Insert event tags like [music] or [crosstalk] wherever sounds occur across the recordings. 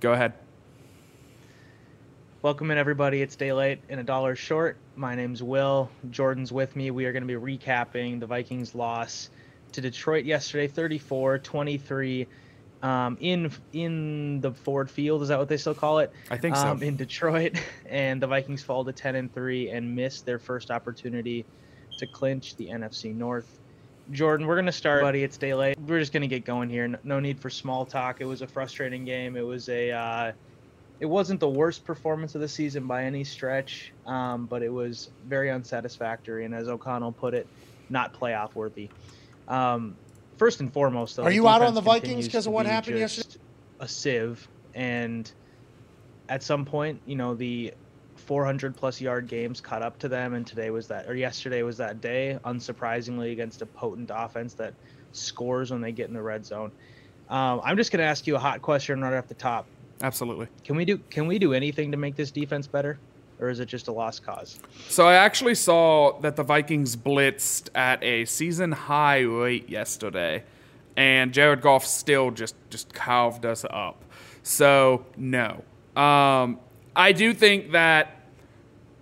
Go ahead. Welcome in, everybody. It's daylight and a dollar short. My name's Will. Jordan's with me. We are going to be recapping the Vikings' loss to Detroit yesterday, 34-23, um, in in the Ford Field. Is that what they still call it? I think so. Um, in Detroit, [laughs] and the Vikings fall to 10 and three and miss their first opportunity to clinch the NFC North. Jordan, we're gonna start, buddy. It's daylight. We're just gonna get going here. No, no need for small talk. It was a frustrating game. It was a uh, it wasn't the worst performance of the season by any stretch, um, but it was very unsatisfactory, and as O'Connell put it, not playoff worthy. Um, first and foremost, though, are you out on the Vikings because of what happened yesterday? A sieve, and at some point, you know, the 400 plus yard games caught up to them, and today was that, or yesterday was that day. Unsurprisingly, against a potent offense that scores when they get in the red zone. Um, I'm just going to ask you a hot question right off the top. Absolutely. Can we do Can we do anything to make this defense better, or is it just a lost cause? So I actually saw that the Vikings blitzed at a season high rate yesterday, and Jared Goff still just just carved us up. So no, um, I do think that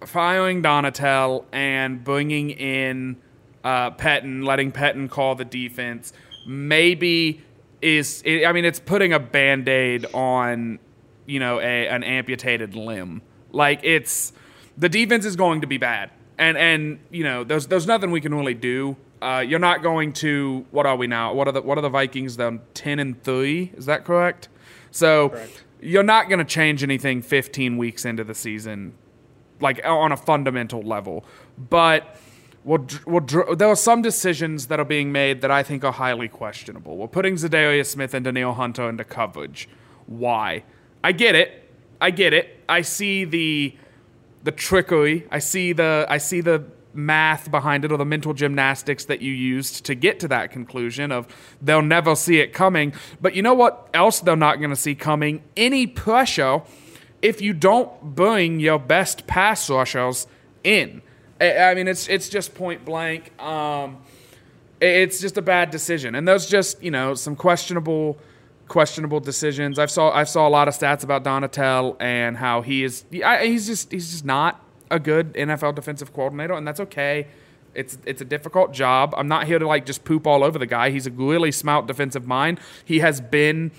firing Donatell and bringing in uh, letting Pettine call the defense, maybe is. I mean, it's putting a band aid on you know a an amputated limb. Like it's the defense is going to be bad, and and you know there's there's nothing we can really do. Uh, you're not going to what are we now? What are the what are the Vikings down ten and three? Is that correct? So Correct. you're not going to change anything 15 weeks into the season, like on a fundamental level. But we'll, we'll, there are some decisions that are being made that I think are highly questionable. We're putting Za'Darius Smith and Danielle Hunter into coverage. Why? I get it. I get it. I see the the trickery. I see the I see the math behind it or the mental gymnastics that you used to get to that conclusion of they'll never see it coming. But you know what else they're not going to see coming? Any pressure if you don't bring your best pass rushers in. I mean, it's it's just point blank. Um, it's just a bad decision, and there's just you know some questionable questionable decisions. I've saw I saw a lot of stats about Donatell and how he is he's just he's just not a good NFL defensive coordinator, and that's okay. It's it's a difficult job. I'm not here to like just poop all over the guy. He's a really smart defensive mind. He has been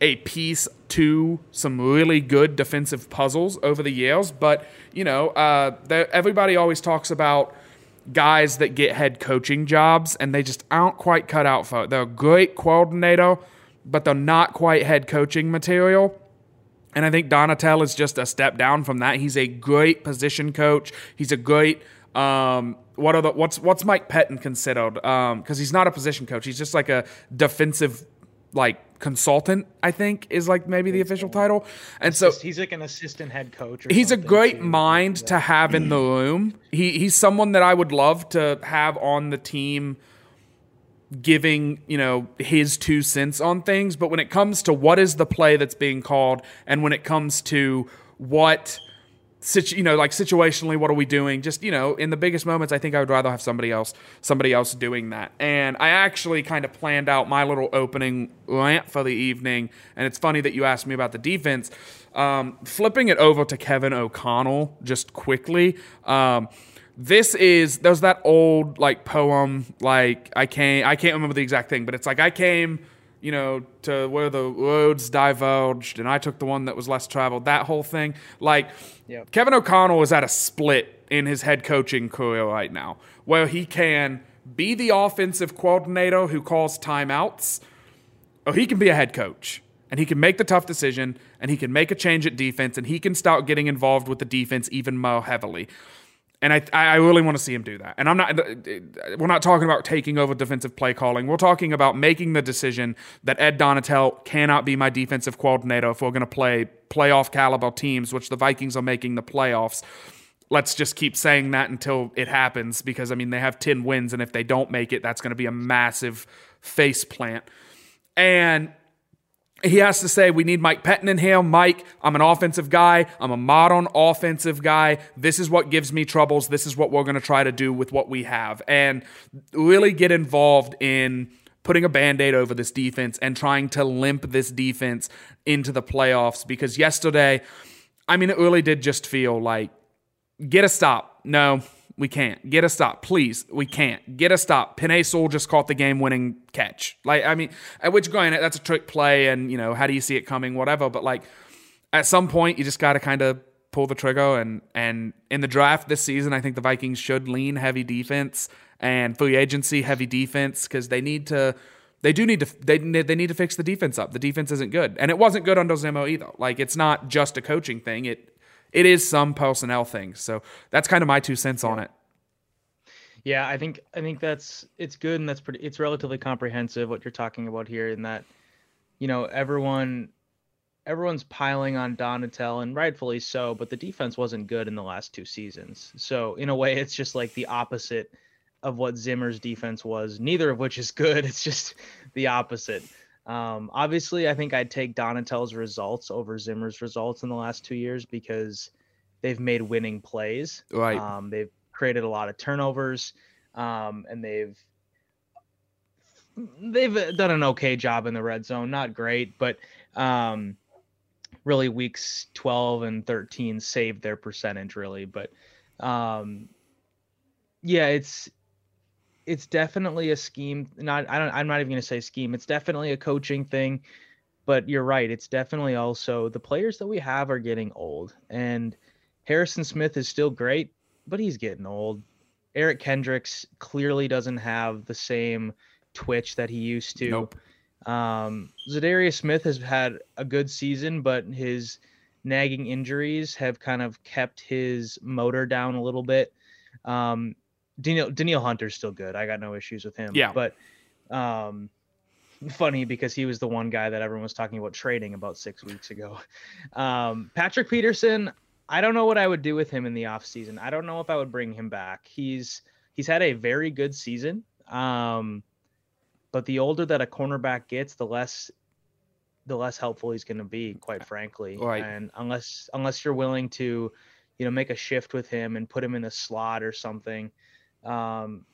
a piece to some really good defensive puzzles over the years, but you know, uh, everybody always talks about guys that get head coaching jobs and they just aren't quite cut out for it. They're a great coordinator, but they're not quite head coaching material. And I think Donatell is just a step down from that. He's a great position coach. He's a great um, what are the what's what's Mike Pettine considered? Because he's not a position coach. He's just like a defensive like consultant. I think is like maybe the official title. And so he's like an assistant head coach. Or he's a great too. mind to have in the [clears throat] room. He he's someone that I would love to have on the team giving, you know, his two cents on things, but when it comes to what is the play that's being called and when it comes to what situ- you know, like situationally what are we doing? Just, you know, in the biggest moments I think I would rather have somebody else somebody else doing that. And I actually kind of planned out my little opening rant for the evening, and it's funny that you asked me about the defense. Um, flipping it over to Kevin O'Connell just quickly. Um, this is there's that old like poem like I can't I can't remember the exact thing, but it's like I came, you know, to where the roads diverged and I took the one that was less traveled. That whole thing. Like Yep. Kevin O'Connell is at a split in his head coaching career right now, where he can be the offensive coordinator who calls timeouts, or he can be a head coach and he can make the tough decision and he can make a change at defense and he can start getting involved with the defense even more heavily. And I, I really want to see him do that. And I'm not, we're not talking about taking over defensive play calling. We're talking about making the decision that Ed Donatell cannot be my defensive coordinator if we're going to play playoff caliber teams, which the Vikings are making the playoffs. Let's just keep saying that until it happens because, I mean, they have 10 wins. And if they don't make it, that's going to be a massive face plant. And he has to say, we need Mike Pettine in here. Mike, I'm an offensive guy. I'm a modern offensive guy. This is what gives me troubles. This is what we're going to try to do with what we have. And really get involved in putting a band-aid over this defense and trying to limp this defense into the playoffs because yesterday I mean it really did just feel like get a stop. No, we can't. Get a stop, please. We can't. Get a stop. Penei Sewell just caught the game-winning catch. Like I mean, at which going that's a trick play, and you know how do you see it coming? Whatever. But like at some point, you just got to kind of pull the trigger. And and in the draft this season, I think the Vikings should lean heavy defense and free agency heavy defense because they need to. They do need to they they need to fix the defense up. The defense isn't good, and it wasn't good under Zimmer either. Like it's not just a coaching thing. It it is some personnel things. So that's kind of my two cents on it. Yeah, I think I think that's it's good and that's pretty it's relatively comprehensive what you're talking about here in that you know everyone everyone's piling on Donatell and rightfully so, but the defense wasn't good in the last two seasons. So in a way it's just like the opposite of what Zimmer's defense was, neither of which is good. [laughs] It's just the opposite. Um, obviously, I think I'd take Donatell's results over Zimmer's results in the last two years because they've made winning plays. Right. Um, they've created a lot of turnovers, um, and they've they've done an okay job in the red zone. Not great, but um, really weeks 12 and 13 saved their percentage really. But um, yeah, it's it's definitely a scheme. Not I don't I'm not even gonna say scheme. It's definitely a coaching thing. But you're right. It's definitely also the players that we have are getting old. And Harrison Smith is still great, but he's getting old. Eric Kendricks clearly doesn't have the same twitch that he used to. Nope. Um, Za'Darius Smith has had a good season, but his nagging injuries have kind of kept his motor down a little bit. Um, Danielle, Danielle Hunter's still good. I got no issues with him. Yeah. But um, [laughs] funny because he was the one guy that everyone was talking about trading about six weeks ago. Um, Patrick Peterson, I don't know what I would do with him in the offseason. I don't know if I would bring him back. He's he's had a very good season. Um, but the older that a cornerback gets, the less the less helpful he's going to be, quite frankly. Right. And unless unless you're willing to, you know, make a shift with him and put him in a slot or something, um,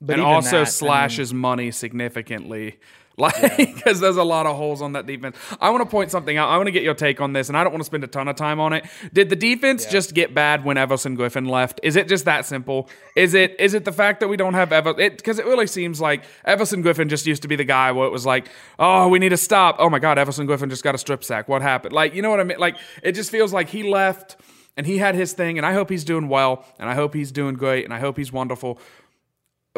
but and also that, slashes I mean, money significantly. [laughs] Like, because yeah. there's a lot of holes on that defense. I want to point something out. I want to get your take on this, and I don't want to spend a ton of time on it. Did the defense yeah. just get bad when Everson Griffen left? Is it just that simple? Is it is it the fact that we don't have Ever? Because it, it, really seems like Everson Griffen just used to be the guy where it was like, oh, we need to stop. Oh my God, Everson Griffen just got a strip sack. What happened? Like, you know what I mean? Like, it just feels like he left and he had his thing, and I hope he's doing well, and I hope he's doing great, and I hope he's wonderful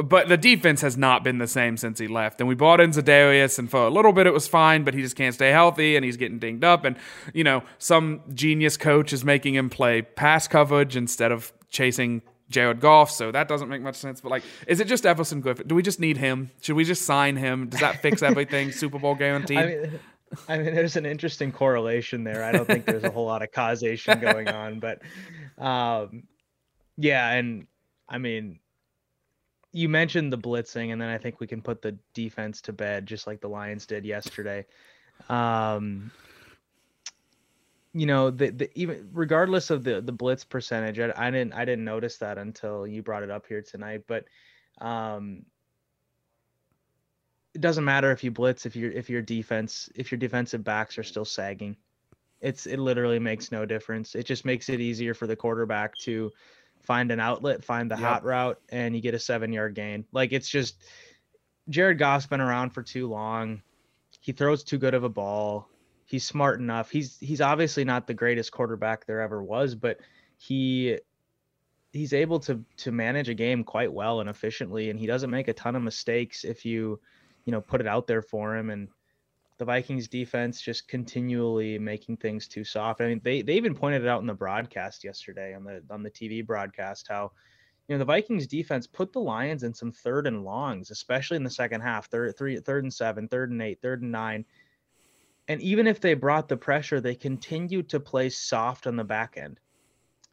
but the defense has not been the same since he left. And we brought in Za'Darius, and for a little bit it was fine, but he just can't stay healthy, and he's getting dinged up. And you know, some genius coach is making him play pass coverage instead of chasing Jared Goff, so that doesn't make much sense. But like, is it just Everson Griffen? Do we just need him? Should we just sign him? Does that fix [laughs] everything? Super Bowl guaranteed. I mean, I mean, there's an interesting correlation there. I don't think there's a whole lot of causation going on, but um, yeah, and I mean, you mentioned the blitzing, and then I think we can put the defense to bed, just like the Lions did yesterday. Um, you know, the, the even regardless of the the blitz percentage, I, I didn't I didn't notice that until you brought it up here tonight. But um, it doesn't matter if you blitz if your if your defense if your defensive backs are still sagging. It's it literally makes no difference. It just makes it easier for the quarterback to find an outlet, find the yep. hot route, and you get a seven yard gain. Like it's just Jared Goff's been around for too long. He throws too good of a ball. He's smart enough. He's he's obviously not the greatest quarterback there ever was, but he he's able to to manage a game quite well and efficiently and he doesn't make a ton of mistakes if you you know put it out there for him and the Vikings defense just continually making things too soft. I mean, they they even pointed it out in the broadcast yesterday on the on the TV broadcast how you know the Vikings defense put the Lions in some third and longs, especially in the second half, third three third and seven, third and eight, third and nine. And even if they brought the pressure, they continued to play soft on the back end.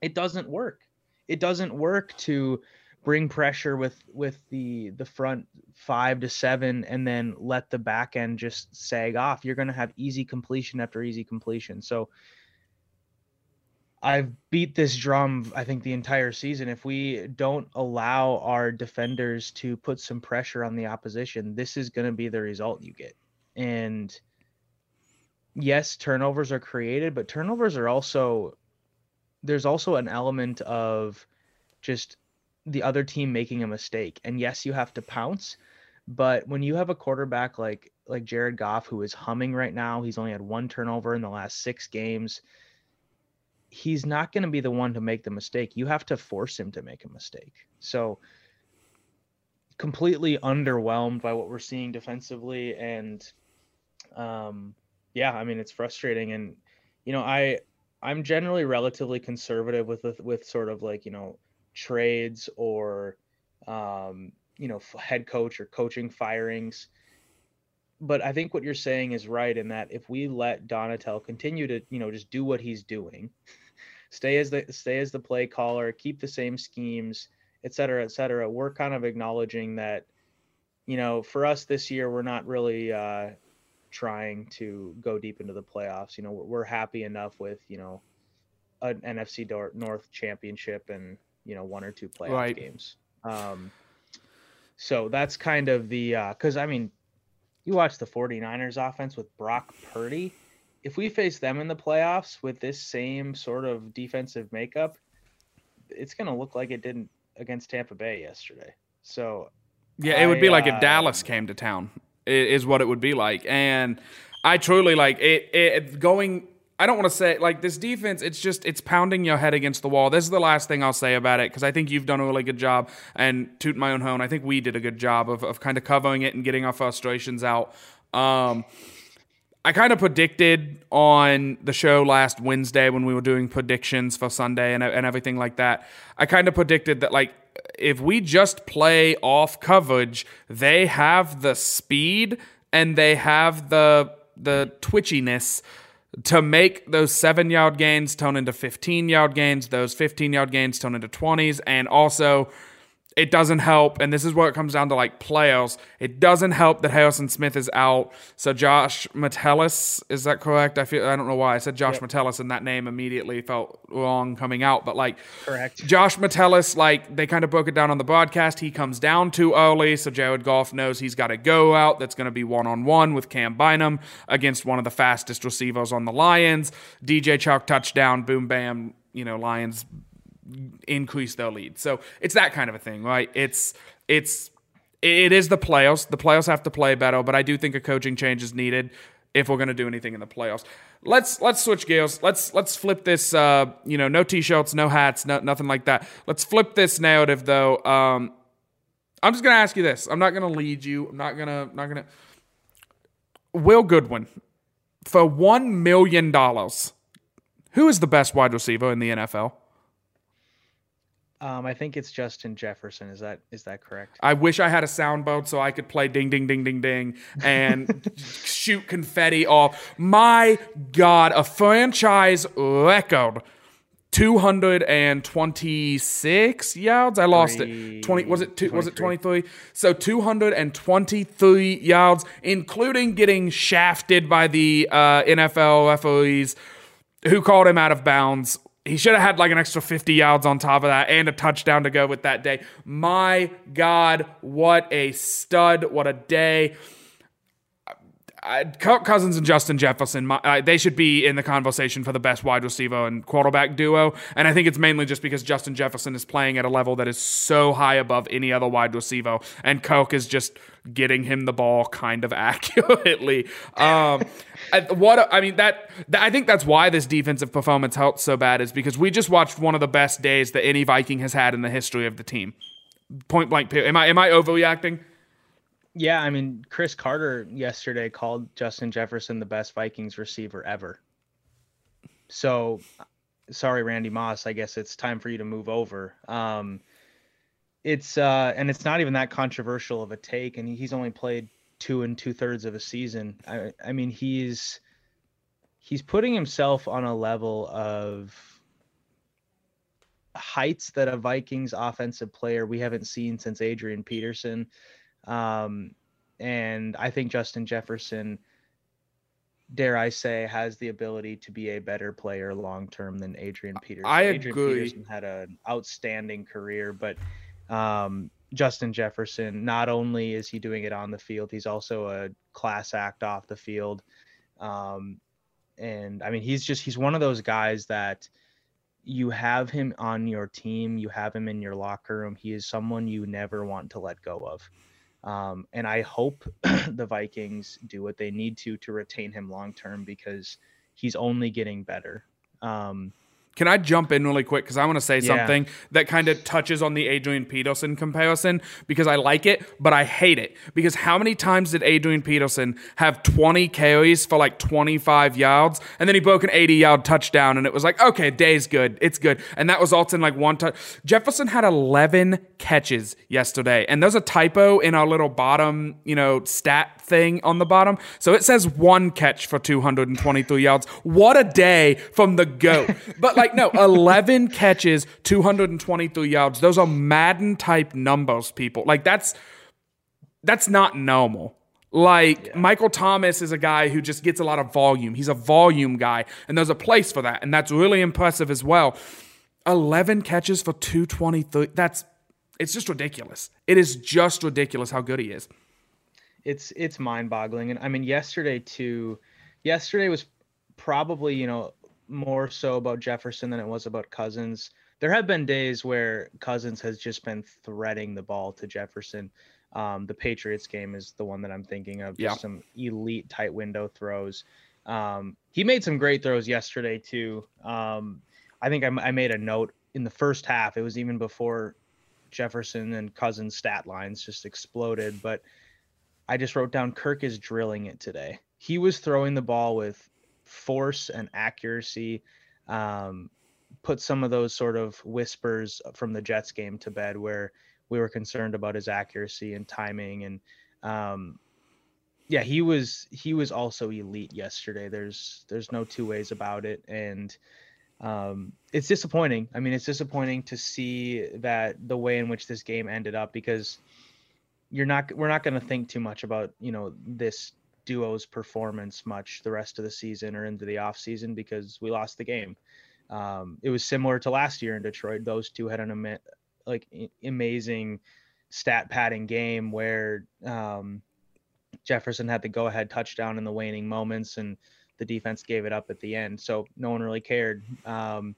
It doesn't work. It doesn't work to bring pressure with with the the front five to seven and then let the back end just sag off you're going to have easy completion after easy completion so I've beat this drum, I think, the entire season. If we don't allow our defenders to put some pressure on the opposition, this is going to be the result you get. And yes, turnovers are created, but turnovers are also, there's also an element of just the other team making a mistake. And yes, you have to pounce, but when you have a quarterback like like Jared Goff who is humming right now, he's only had one turnover in the last 6 games he's not going to be the one to make the mistake. You have to force him to make a mistake. So completely underwhelmed by what we're seeing defensively and um yeah, I mean it's frustrating and you know, I I'm generally relatively conservative with with, with sort of like, you know, trades or um you know, head coach or coaching firings but I think what you're saying is right in that if we let Donatell continue to, you know, just do what he's doing, [laughs] stay as the stay as the play caller, keep the same schemes, et cetera, et cetera. We're kind of acknowledging that, you know, for us this year, we're not really uh, trying to go deep into the playoffs. You know, we're, we're happy enough with you know an NFC North championship and you know one or two playoff right. games. Um, so that's kind of the uh because uh, I mean, you watch the 49ers offense with Brock Purdy if we face them in the playoffs with this same sort of defensive makeup, it's going to look like it didn't against Tampa Bay yesterday. So, yeah, it would be like if Dallas came to town, is what it would be like. And I truly like it, it going. I don't want to say like this defense. It's just it's pounding your head against the wall. This is the last thing I'll say about it because I think you've done a really good job. And toot my own horn, I think we did a good job of of kind of covering it and getting our frustrations out. Um, I kind of predicted on the show last Wednesday when we were doing predictions for Sunday and, and everything like that. I kind of predicted that, like, if we just play off coverage, they have the speed and they have the the twitchiness to make those seven yard gains turn into 15 yard gains, those 15 yard gains turn into 20s, and also it doesn't help, and this is where it comes down to like playoffs. It doesn't help that Harrison Smith is out. So Josh Metellus, is that correct? I feel I don't know why I said Josh yep. Metellus, and that name immediately felt wrong coming out. But like, correct. Josh Metellus, like they kind of broke it down on the broadcast. He comes down too early, so Jared Goff knows he's got to go out. That's going to be one on one with Cam Bynum against one of the fastest receivers on the Lions. DJ Chark touchdown, boom bam. You know, Lions increase their lead. So it's that kind of a thing, right? It's it's it is the playoffs. The playoffs have to play better, but I do think a coaching change is needed if we're going to do anything in the playoffs. Let's let's switch gears. Let's let's flip this. Uh, you know, no t-shirts, no hats, no, nothing like that. Let's flip this narrative though. Um, I'm just going to ask you this. I'm not going to lead you. I'm not going to not going to. Will Goodwin for one million dollars. Who is the best wide receiver in the NFL? Um, I think it's Justin Jefferson. Is that is that correct? I wish I had a soundboard so I could play ding ding ding ding ding and [laughs] shoot confetti off. My God, a franchise record. 226 yards. I lost Three, it. 20 was it two, was it 23? So 223 yards including getting shafted by the uh, NFL referees who called him out of bounds he should have had like an extra 50 yards on top of that and a touchdown to go with that day. My God, what a stud. What a day. Kirk Cousins and Justin Jefferson, uh, they should be in the conversation for the best wide receiver and quarterback duo. And I think it's mainly just because Justin Jefferson is playing at a level that is so high above any other wide receiver, and Kirk is just getting him the ball kind of [laughs] accurately. Um, what I mean that, that I think that's why this defensive performance helped so bad is because we just watched one of the best days that any Viking has had in the history of the team. Point blank. Am I am I overreacting? Yeah, I mean, Cris Carter yesterday called Justin Jefferson the best Vikings receiver ever. So, sorry, Randy Moss. I guess it's time for you to move over. Um, it's uh, and it's not even that controversial of a take, and he's only played two and two thirds of a season. I, I mean, he's he's putting himself on a level of heights that a Vikings offensive player we haven't seen since Adrian Peterson. Um, and I think Justin Jefferson dare I say, has the ability to be a better player long term than Adrian Peterson. I Adrian agree. Peterson had an outstanding career, but um, Justin Jefferson, not only is he doing it on the field, he's also a class act off the field. Um, and I mean, he's just he's one of those guys that you have him on your team, you have him in your locker room. He is someone you never want to let go of. Um, and I hope [clears throat] the Vikings do what they need to to retain him long term because he's only getting better. Um, Can I jump in really quick because I want to say yeah. something that kind of touches on the Adrian Peterson comparison because I like it, but I hate it because how many times did Adrian Peterson have 20 carries for like 25 yards and then he broke an 80 yard touchdown and it was like okay, day's good, it's good, and that was also in like one touch. Jefferson had 11 catches yesterday, and there's a typo in our little bottom, you know, stat thing on the bottom, so it says one catch for 223 yards. What a day from the goat, [laughs] but like like no, 11 [laughs] catches, 223 yards. Those are Madden type numbers, people. Like that's that's not normal. Like yeah. Michael Thomas is a guy who just gets a lot of volume. He's a volume guy, and there's a place for that, and that's really impressive as well. 11 catches for 223. That's it's just ridiculous. It is just ridiculous how good he is. It's it's mind-boggling. And I mean yesterday too, yesterday was probably, you know, more so about Jefferson than it was about Cousins. There have been days where Cousins has just been threading the ball to Jefferson. Um, the Patriots game is the one that I'm thinking of. Just yeah. some elite tight window throws. Um, he made some great throws yesterday too. Um, I think I, I, made a note in the first half. It was even before Jefferson and Cousins stat lines just exploded. But I just wrote down Kirk is drilling it today. He was throwing the ball with force and accuracy. Um, put some of those sort of whispers from the Jets game to bed where we were concerned about his accuracy and timing and um, yeah he was he was also elite yesterday there's there's no two ways about it and um, it's disappointing i mean it's disappointing to see that the way in which this game ended up because you're not we're not going to think too much about you know this duo's performance much the rest of the season or into the off season because we lost the game. Um, it was similar to last year in Detroit. Those two had an ama- like amazing stat padding game where um, Jefferson had the go ahead touchdown in the waning moments and the defense gave it up at the end. So no one really cared. Um,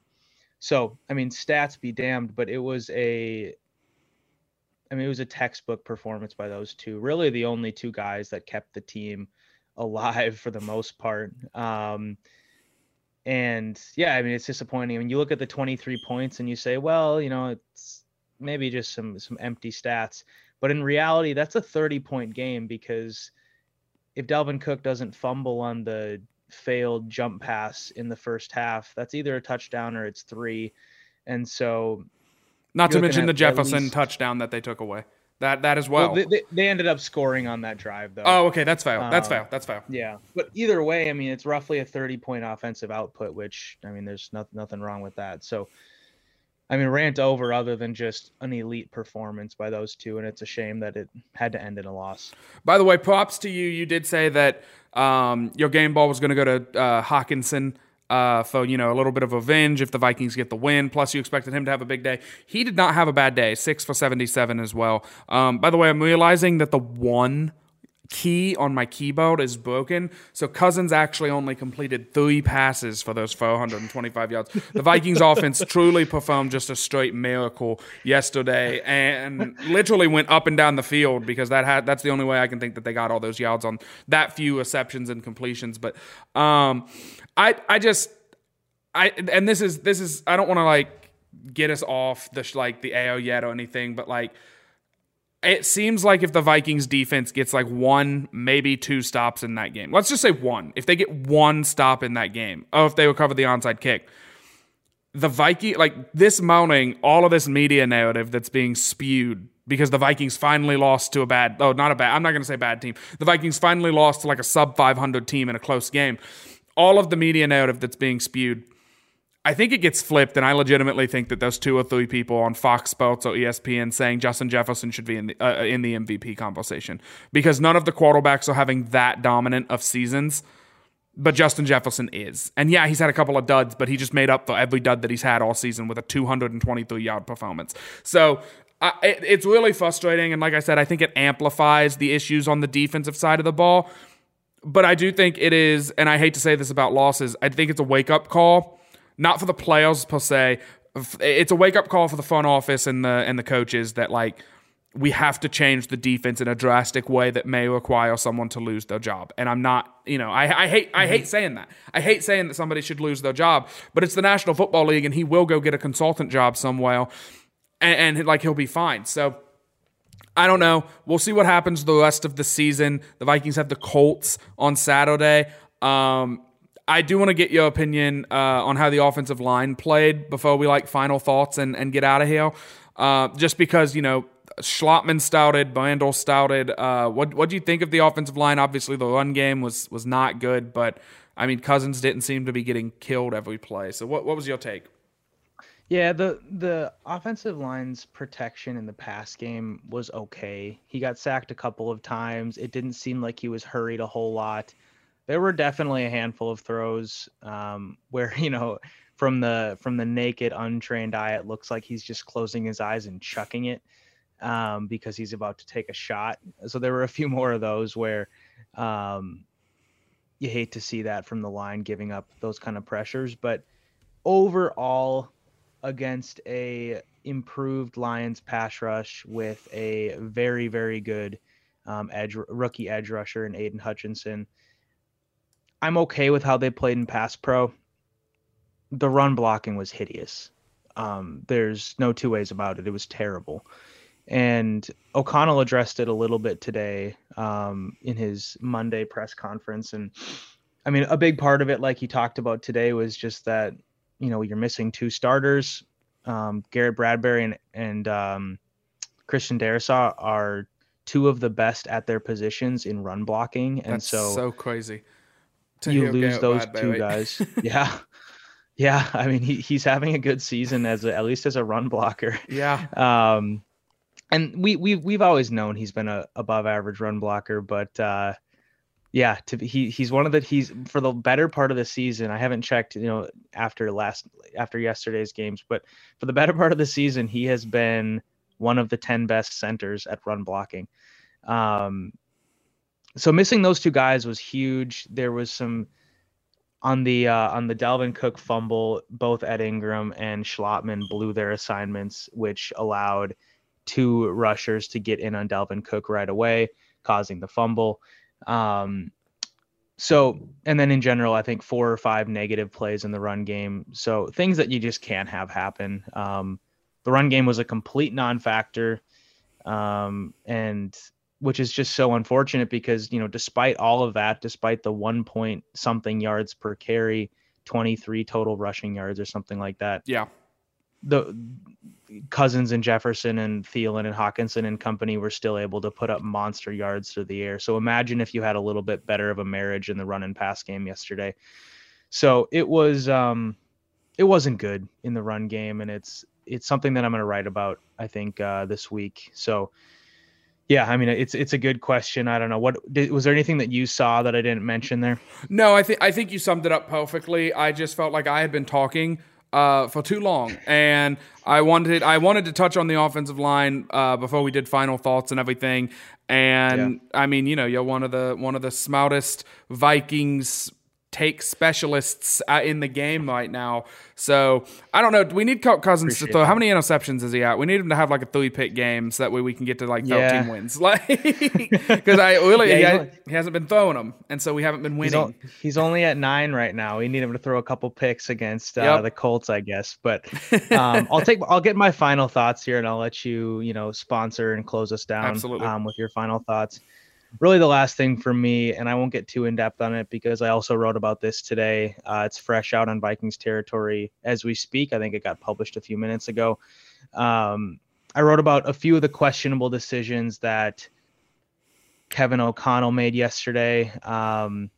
so I mean, stats be damned, but it was a I mean, it was a textbook performance by those two. Really, the only two guys that kept the team alive for the most part. Um, and yeah, I mean, it's disappointing. I mean, you look at the 23 points and you say, well, you know, it's maybe just some some empty stats, but in reality, that's a 30 point game because if Dalvin Cook doesn't fumble on the failed jump pass in the first half, that's either a touchdown or it's three. And so, not to mention the Jefferson least... touchdown that they took away. That that as well. well they, they, ended up scoring on that drive though. Oh, okay, that's fair. That's fair. That's fair. Yeah, but either way, I mean, it's roughly a thirty-point offensive output, which I mean, there's nothing nothing wrong with that. So, I mean, rant over other than just an elite performance by those two, and it's a shame that it had to end in a loss. By the way, props to you. You did say that um, your game ball was going to go to uh, Hockenson uh, for you know a little bit of revenge if the Vikings get the win. Plus, you expected him to have a big day. He did not have a bad day. Six for seventy-seven as well. Um, by the way, I'm realizing that the one key on my keyboard is broken. So Cousins actually only completed three passes for those 425 yards. The Vikings [laughs] offense truly performed just a straight miracle yesterday and literally went up and down the field because that had that's the only way I can think that they got all those yards on that few receptions and completions. But um, I I just I and this is this is I don't want to like get us off the like the AO yet or anything, but like it seems like if the Vikings defense gets like one, maybe two stops in that game, let's just say one. If they get one stop in that game, oh, if they recover the onside kick, the Viking like this mounting all of this media narrative that's being spewed because the Vikings finally lost to a bad, oh, not a bad, I'm not going to say bad team. The Vikings finally lost to like a sub 500 team in a close game all of the media narrative that's being spewed, I think it gets flipped, and I legitimately think that those two or three people on Fox Sports or ESPN saying Justin Jefferson should be in the uh, in the MVP conversation because none of the quarterbacks are having that dominant of seasons but Justin Jefferson is. And yeah, he's had a couple of duds, but he just made up for every dud that he's had all season with a 223 yard performance. So it, it's really frustrating. And like I said, I think it amplifies the issues on the defensive side of the ball. But I do think it is, and I hate to say this about losses, I think it's a wake up call, not for the players per se. It's a wake up call for the front office and the and the coaches that like we have to change the defense in a drastic way that may require someone to lose their job. And I'm not, you know, I, I hate I hate saying that. I hate saying that somebody should lose their job, but it's the National Football League, and he will go get a consultant job somewhere, and, and like he'll be fine. So. I don't know. We'll see what happens the rest of the season. The Vikings have the Colts on Saturday. Um, I do want to get your opinion uh, on how the offensive line played before we like final thoughts and, and get out of here. Uh, just because you know Schlottmann stouted, Brandel stouted. Uh, what what do you think of the offensive line? Obviously, the run game was was not good, but I mean Cousins didn't seem to be getting killed every play. So what what was your take? Yeah, the the offensive line's protection in the pass game was okay. He got sacked a couple of times. It didn't seem like he was hurried a whole lot. There were definitely a handful of throws um, where [laughs] you know from the from the naked untrained eye, it looks like he's just closing his eyes and chucking it um, because he's about to take a shot. So there were a few [laughs] more of those where um, you hate to see that from the line giving up those kind of pressures. But overall, against a improved Lions pass rush with a very very good um, edge rookie edge rusher in Aidan Hutchinson. I'm okay with how they played in pass pro. The run blocking was hideous. Um, there's no two ways about it. It was terrible. And O'Connell addressed it a little bit today um, in his Monday press conference. And I mean, a big part of it, like he talked about today, was just that, you know, you're missing two starters. Um, Garrett Bradbury and, and um, Christian Darrisaw are two of the best at their positions in run blocking. And That's so, so crazy. You lose those two guys. [laughs] yeah. Yeah. I mean, he, he's having a good season as a, at least as a run blocker. Yeah. Um, and we we we've always known he's been a above average run blocker, but uh, yeah, to he he's one of the he's for the better part of the season. I haven't checked, you know, after last after yesterday's games, but for the better part of the season, he has been one of the ten best centers at run blocking. Um, so missing those two guys was huge. There was some on the uh, on the Dalvin Cook fumble. Both Ed Ingram and Schlottmann blew their assignments, which allowed two rushers to get in on Dalvin Cook right away, causing the fumble. Um, so, and then in general, I think four or five negative plays in the run game. So things that you just can't have happen. Um, the run game was a complete non-factor, um, and which is just so unfortunate because you know, despite all of that, despite the one point something yards per carry, 23 total rushing yards or something like that. Yeah. The Cousins and Jefferson and Thielen and Hockenson and company were still able to put up monster yards through the air. So imagine if you had a little bit better of a marriage in the run and pass game yesterday. So it was um it wasn't good in the run game and it's it's something that I'm going to write about I think uh this week. So yeah, I mean it's it's a good question. I don't know what did, was there anything that you saw that I didn't mention there? No, I think I think you summed it up perfectly. I just felt like I had been talking uh, for too long, and I wanted I wanted to touch on the offensive line uh, before we did final thoughts and everything. And yeah. I mean, you know, you're one of the one of the smartest Vikings take specialists uh, in the game right now. So I don't know. We need Kirk Cousins Appreciate to throw. That. How many interceptions is he at? We need him to have like a three pick game so that way we can get to like 13 yeah. wins. [laughs] Like because I really yeah, he, he, hasn't been throwing them, and so we haven't been winning. He's, he's, only at nine right now. We need him to throw a couple picks against uh, yep. the Colts, I guess. But [laughs] um, I'll take I'll get my final thoughts here, and I'll let you you know sponsor and close us down Absolutely. Um, with your final thoughts really the last thing for me, and I won't get too in depth on it because I also wrote about this today. Uh, it's fresh out on Vikings territory as we speak. I think it got published a few minutes ago. Um, I wrote about a few of the questionable decisions that Kevin O'Connell made yesterday. Um,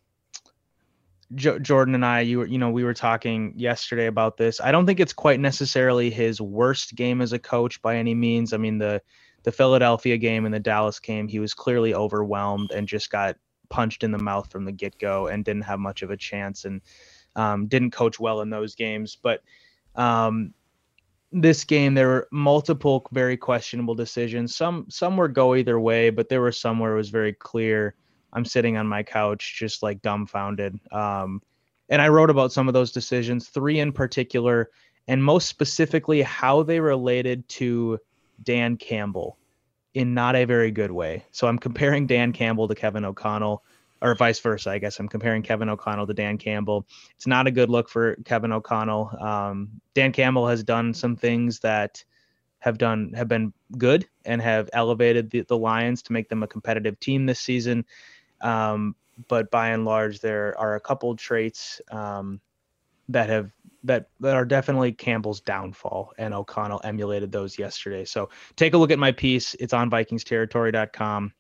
jo- Jordan and I, you were, you know, we were talking yesterday about this. I don't think it's quite necessarily his worst game as a coach by any means. I mean, the the Philadelphia game and the Dallas game, he was clearly overwhelmed and just got punched in the mouth from the get go and didn't have much of a chance and um, didn't coach well in those games. But um, this game, there were multiple very questionable decisions. Some some were go either way, but there were some where it was very clear. I'm sitting on my couch, just like dumbfounded. Um, and I wrote about some of those decisions, three in particular, and most specifically how they related to Dan Campbell in not a very good way. So I'm comparing Dan Campbell to Kevin O'Connell, or vice versa. I guess I'm comparing Kevin O'Connell to Dan Campbell. It's not a good look for Kevin O'Connell. Um, Dan Campbell has done some things that have done have been good and have elevated the, the Lions to make them a competitive team this season. Um, but by and large, there are a couple traits um, that have that that are definitely Campbell's downfall, and O'Connell emulated those yesterday. So take a look at my piece. It's on VikingsTerritory.com.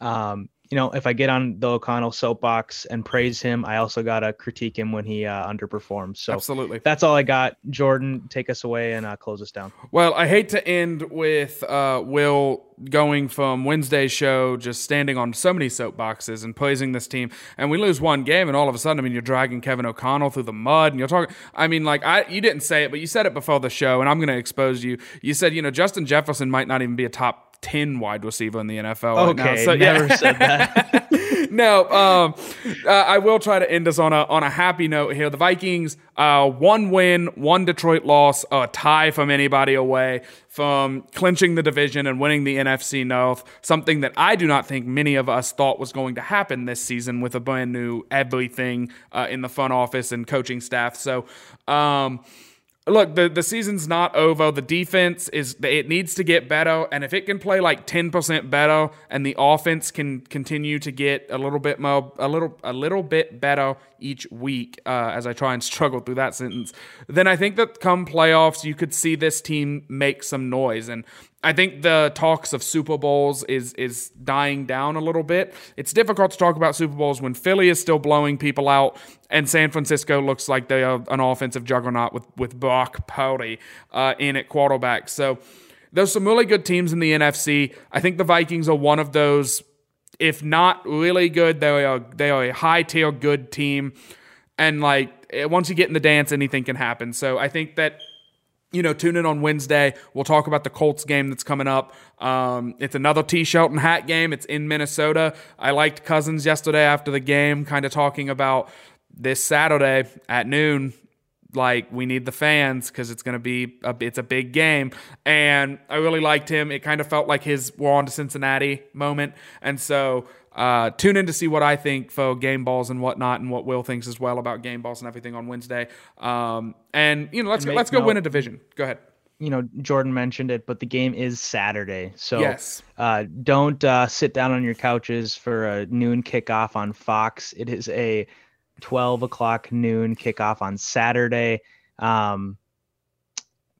Um, you know, if I get on the O'Connell soapbox and praise him, I also gotta critique him when he uh, underperforms. So absolutely, that's all I got. Jordan, take us away and uh, close us down. Well, I hate to end with uh, Will going from Wednesday's show, just standing on so many soapboxes and praising this team, and we lose one game, and all of a sudden, I mean, you're dragging Kevin O'Connell through the mud, and you're talking. I mean, like I, you didn't say it, but you said it before the show, and I'm going to expose you. You said, you know, Justin Jefferson might not even be a top 10 wide receiver in the NFL okay, right. So, never yeah. said that. [laughs] no, um, uh, I will try to end us on a on a happy note here. The Vikings, uh, one win, one Detroit loss, a tie from anybody away from clinching the division and winning the NFC North. Something that I do not think many of us thought was going to happen this season with a brand new everything uh, in the front office and coaching staff. So. Um, look, the, the season's not over. The defense is it needs to get better, and if it can play like ten percent better, and the offense can continue to get a little bit more, a little a little bit better each week, uh, as I try and [laughs] struggle through that sentence, then I think that come playoffs, you could see this team make some noise. And I think the talks of Super Bowls is is dying down a little bit. It's difficult to talk about Super Bowls when Philly is still blowing people out, and San Francisco looks like they are an offensive juggernaut with with Brock Purdy uh, in at quarterback. So there's some really good teams in the NFC. I think the Vikings are one of those. If not really good, they are they are a high tier good team, and like once you get in the dance, anything can happen. So I think that you know, tune in on Wednesday. We'll talk about the Colts game that's coming up. Um, it's another T. Shelton hat game. It's in Minnesota. I liked Cousins yesterday after the game, kind of talking about this Saturday at noon. Like we need the fans because it's going to be a, it's a big game, and I really liked him. It kind of felt like his "we're on to Cincinnati" moment, and so uh, tune in to see what I think for game balls and whatnot, and what Will thinks as well about game balls and everything on Wednesday. Um, and you know, let's go, let's go note, win a division. Go ahead. You know, Jordan mentioned it, but the game is Saturday, so yes. uh, don't uh, sit down on your couches for a noon kickoff on Fox. It is a twelve o'clock noon kickoff on Saturday. Um,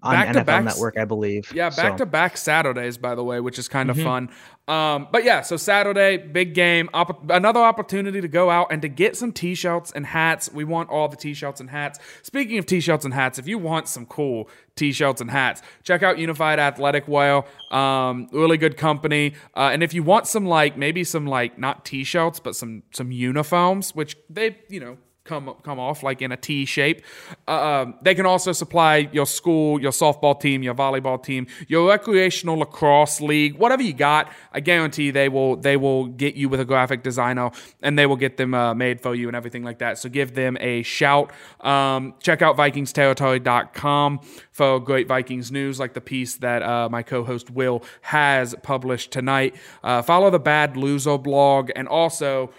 on back NFL back, Network, I believe. Yeah, back so. to back Saturdays, by the way, which is kind of mm-hmm. fun. Um, but yeah, so Saturday, big game, op- another opportunity to go out and to get some t-shirts and hats. We want all the t-shirts and hats. Speaking of t-shirts and hats, if you want some cool t-shirts and hats, check out Unified Athletic Wear. Um, really good company. Uh, and if you want some like maybe some like not t-shirts but some some uniforms, which they you know come come off like in a T shape. Uh, um, they can also supply your school, your softball team, your volleyball team, your recreational lacrosse league, whatever you got. I guarantee they will they will get you with a graphic designer and they will get them uh, made for you and everything like that. So give them a shout. Um, check out VikingsTerritory.com for great Vikings news, like the piece that uh, my co-host Will has published tonight. Uh, follow the Bad Loser blog and also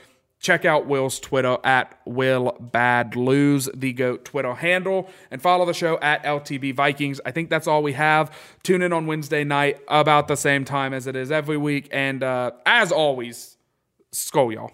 Check out Will's Twitter at Will Bad Lose, the GOAT Twitter handle, and follow the show at LTB Vikings. I think that's all we have. Tune in on Wednesday night about the same time as it is every week. And uh, as always, Skol y'all.